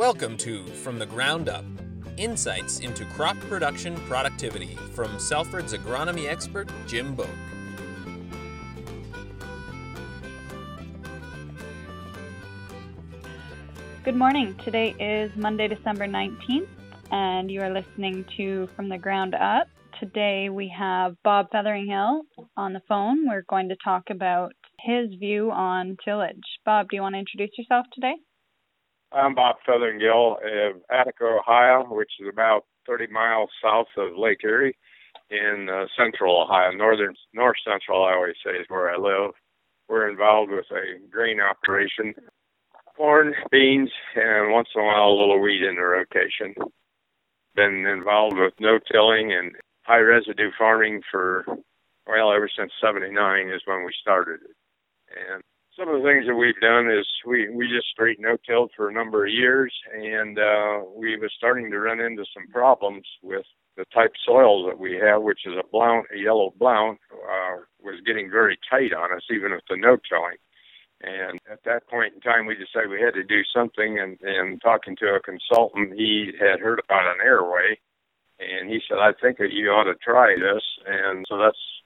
Welcome to From the Ground Up Insights into Crop Production Productivity from Salford's agronomy expert, Jim Bogue. Good morning. Today is Monday, December 19th, and you are listening to From the Ground Up. Today we have Bob Featheringhill on the phone. We're going to talk about his view on tillage. Bob, do you want to introduce yourself today? I'm Bob Featheringhill of Attica, Ohio, which is about 30 miles south of Lake Erie in uh, central Ohio, northern, north central, I always say, is where I live. We're involved with a grain operation, corn, beans, and once in a while a little wheat in the rotation. Been involved with no-tilling and high residue farming for, well, ever since 79 is when we started it. And some of the things that we've done is we we just straight no tilled for a number of years, and uh, we was starting to run into some problems with the type soil that we have, which is a blount, a yellow blount, uh, was getting very tight on us, even with the no tilling. And at that point in time, we decided we had to do something. And, and talking to a consultant, he had heard about an AerWay, and he said, "I think that you ought to try this." And so that's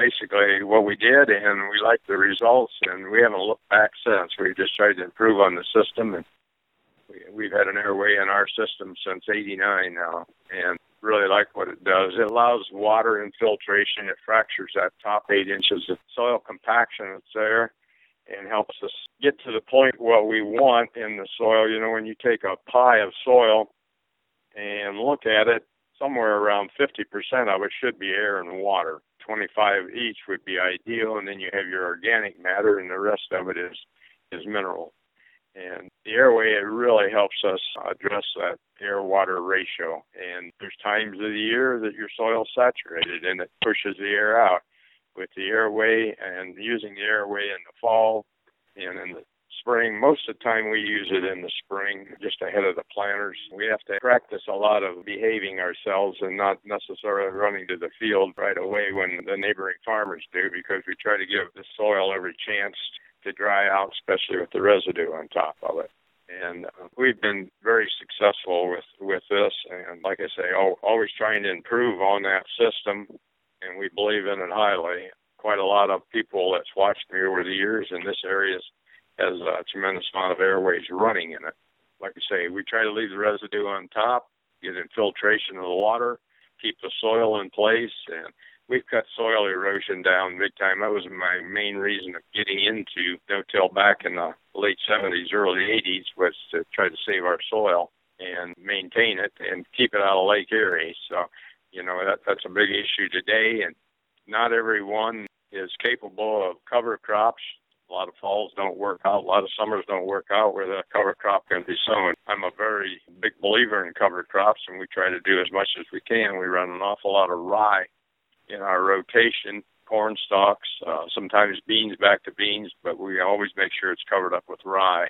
basically what we did, and we liked the results, and we haven't looked back since. We've just tried to improve on the system, and we, we've had an AerWay in our system since '89 now, and really like what it does. It allows water infiltration. It fractures that top eight inches of soil compaction that's there and helps us get to the point what we want in the soil. You know, when you take a pie of soil and look at it, somewhere around 50% of it should be air and water. 25 each would be ideal, and then you have your organic matter, and the rest of it is is mineral. And the AerWay it really helps us address that air water ratio. And there's times of the year that your soil's saturated and it pushes the air out. With the AerWay and using the AerWay in the fall and in the spring. Most of the time we use it in the spring, just ahead of the planters. We have to practice a lot of behaving ourselves and not necessarily running to the field right away when the neighboring farmers do because we try to give the soil every chance to dry out, especially with the residue on top of it. And uh, we've been very successful with, with this. And like I say, always trying to improve on that system. And we believe in it highly quite a lot of people that's watched me over the years in this area has a tremendous amount of AerWays running in it. Like I say, we try to leave the residue on top, get infiltration of the water, keep the soil in place, and we've cut soil erosion down big time. That was my main reason of getting into no-till back in the late 70s, early 80s, was to try to save our soil and maintain it and keep it out of Lake Erie. So, you know, that that's a big issue today, and not everyone is capable of cover crops a lot of falls don't work out. A lot of summers don't work out where the cover crop can be sown. I'm a very big believer in cover crops, and we try to do as much as we can. We run an awful lot of rye in our rotation, corn stalks, uh, sometimes beans back to beans, but we always make sure it's covered up with rye.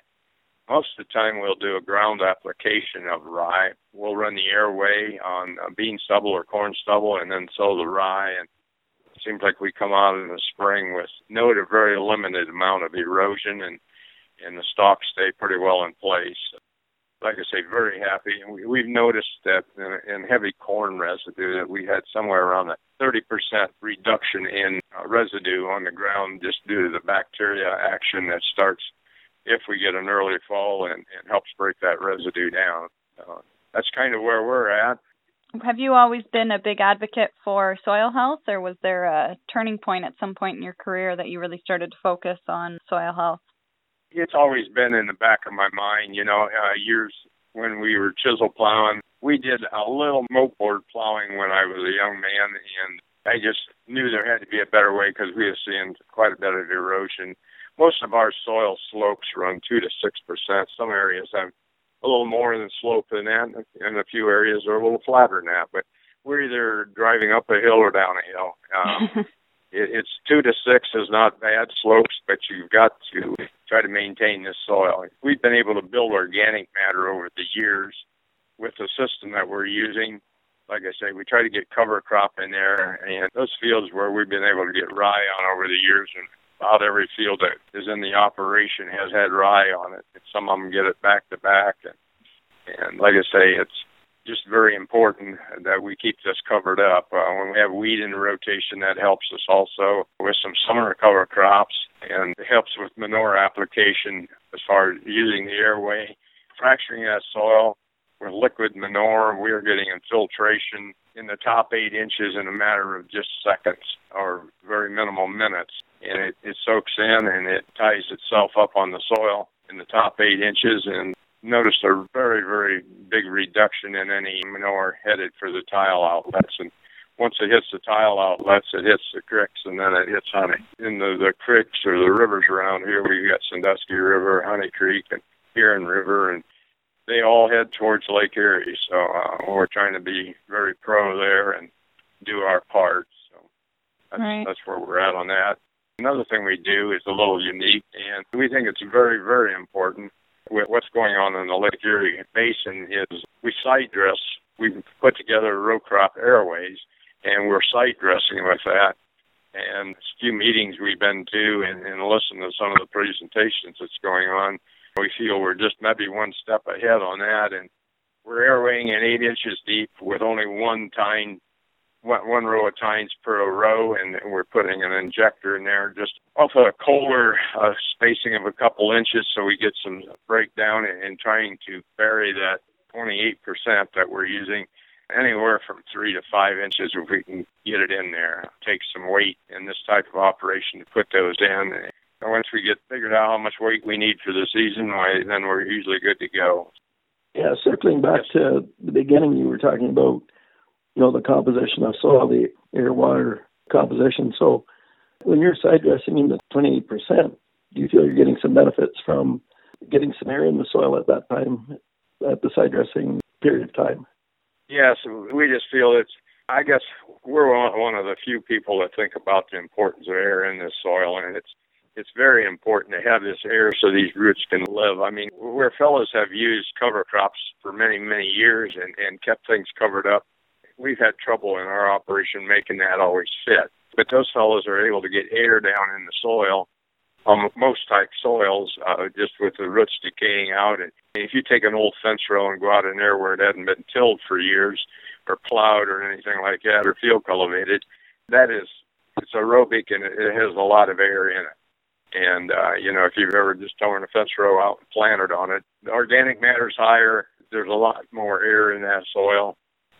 Most of the time, we'll do a ground application of rye. We'll run the AerWay on bean stubble or corn stubble, and then sow the rye. And seems like we come out in the spring with no to very limited amount of erosion and and the stalks stay pretty well in place. Like I say, very happy. We, we've noticed that in, in heavy corn residue that we had somewhere around a 30% reduction in uh, residue on the ground just due to the bacteria action that starts if we get an early fall and, and helps break that residue down. Uh, that's kind of where we're at. Have you always been a big advocate for soil health, or was there a turning point at some point in your career that you really started to focus on soil health? It's always been in the back of my mind. You know, uh, years when we were chisel plowing, we did a little moldboard plowing when I was a young man, and I just knew there had to be a better way because we were seeing quite a bit of erosion. Most of our soil slopes run two to six percent. Some areas have a little more in the slope than that, and a few areas are a little flatter than that. But we're either driving up a hill or down a hill. Um, it, it's two to six is not bad slopes, but you've got to try to maintain this soil. We've been able to build organic matter over the years with the system that we're using. Like I say, we try to get cover crop in there, and those fields where we've been able to get rye on over the years, and about every field that is in the operation has had rye on it. And some of them get it back to back, and And like I say, it's just very important that we keep this covered up. Uh, when we have wheat in rotation, that helps us also with some summer cover crops and it helps with manure application as far as using the AerWay. Fracturing that soil with liquid manure, we're getting infiltration in the top eight inches in a matter of just seconds or very minimal minutes. And it, it soaks in and it ties itself up on the soil in the top eight inches and noticed a very, very big reduction in any manure headed for the tile outlets. And once it hits the tile outlets, it hits the creeks and then it hits honey. In the, the creeks or the rivers around here, we've got Sandusky River, Honey Creek, and Huron River, and they all head towards Lake Erie. So uh, we're trying to be very pro there and do our part. So that's, right. that's where we're at on that. Another thing we do is a little unique, and we think it's very, very important with what's going on in the Lake Erie Basin is we side dress. We've put together row crop AerWays, and we're side dressing with that. And a few meetings we've been to and, and listened to some of the presentations that's going on, we feel we're just maybe one step ahead on that. And we're airwaying in eight inches deep with only one tine one, one row of tines per row, and we're putting an injector in there just off a coulter uh, spacing of a couple inches so we get some breakdown and trying to bury that 28% that we're using anywhere from three to five inches if we can get it in there. It takes some weight in this type of operation to put those in. And once we get figured out how much weight we need for the season, then we're usually good to go. Yeah, circling back to the beginning, you were talking about you know, the composition of soil, the air water composition. So when you're side dressing into 28%, do you feel you're getting some benefits from getting some air in the soil at that time, at the side dressing period of time? Yes, we just feel it's, I guess we're one of the few people that think about the importance of air in this soil, and it's it's very important to have this air so these roots can live. I mean, where fellows have used cover crops for many, many years and, and kept things covered up, we've had trouble in our operation making that always fit. But those fellows are able to get air down in the soil on most type soils, uh, just with the roots decaying out. And if you take an old fence row and go out in there where it hadn't been tilled for years, or plowed, or anything like that, or field cultivated, that is it's aerobic and it has a lot of air in it. And uh, you know, if you've ever just torn a fence row out and planted on it, the organic matter's higher. There's a lot more air in that soil,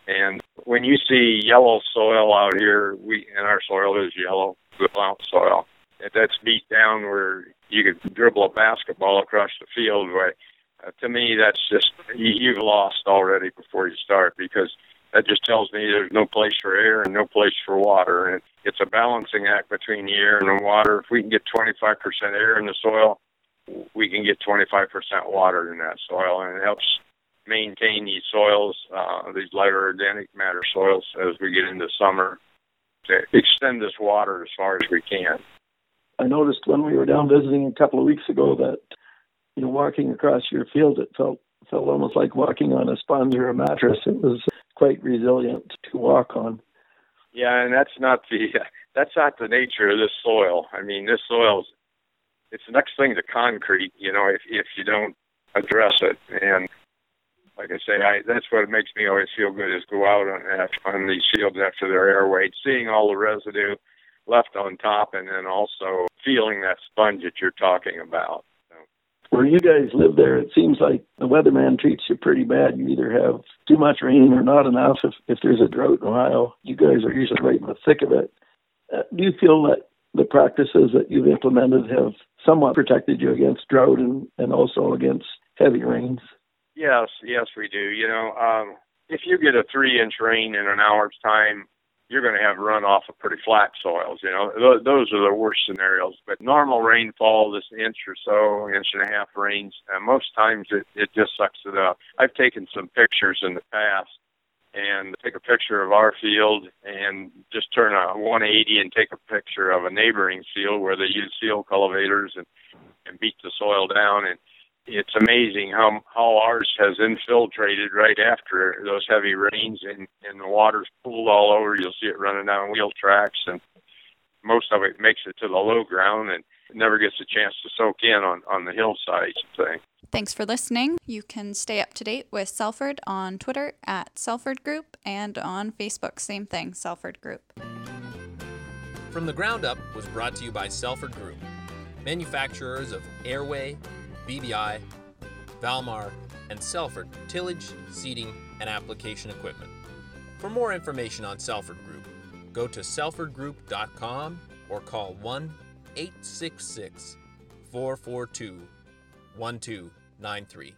and when you see yellow soil out here, we and our soil is yellow, Blount soil. That's beat down where you could dribble a basketball across the field. But uh, to me, that's just you, you've lost already before you start because that just tells me there's no place for air and no place for water. And it's a balancing act between the air and the water. If we can get 25% air in the soil, we can get 25% water in that soil, and it helps maintain these soils, uh, these lighter organic matter soils, as we get into summer to extend this water as far as we can. I noticed when we were down visiting a couple of weeks ago that you know walking across your field it felt felt almost like walking on a sponge or a mattress. It was quite resilient to walk on. Yeah, and that's not the that's not the nature of this soil. I mean, this soil's it's the next thing to concrete. You know, if if you don't address it, and like I say, I, that's what makes me always feel good is go out on, on these fields after they're air weighed, seeing all the residue left on top, and then also feeling that sponge that you're talking about. Where you guys live there, it seems like the weatherman treats you pretty bad. You either have too much rain or not enough. If if there's a drought in Ohio, you guys are usually right in the thick of it. Uh, do you feel that the practices that you've implemented have somewhat protected you against drought and, and also against heavy rains? Yes, yes, we do. You know, um, if you get a three-inch rain in an hour's time, you're going to have runoff of pretty flat soils. You know, Th- those are the worst scenarios. But normal rainfall, this inch or so, inch and a half rains, uh, most times it, it just sucks it up. I've taken some pictures in the past and take a picture of our field and just turn a 180 and take a picture of a neighboring field where they use field cultivators and, and beat the soil down and it's amazing how how ours has infiltrated right after those heavy rains and and the water's pooled all over. You'll see it running down wheel tracks, and most of it makes it to the low ground and never gets a chance to soak in on on the hillsides and things. Thanks for listening. You can stay up to date with Salford on Twitter at Salford Group and on Facebook, same thing, Salford Group. From the Ground Up was brought to you by Salford Group, manufacturers of AerWay, BBI, Valmar, and Salford tillage, seeding, and application equipment. For more information on Salford Group, go to salfordgroup.com or call 1 866 442 1293.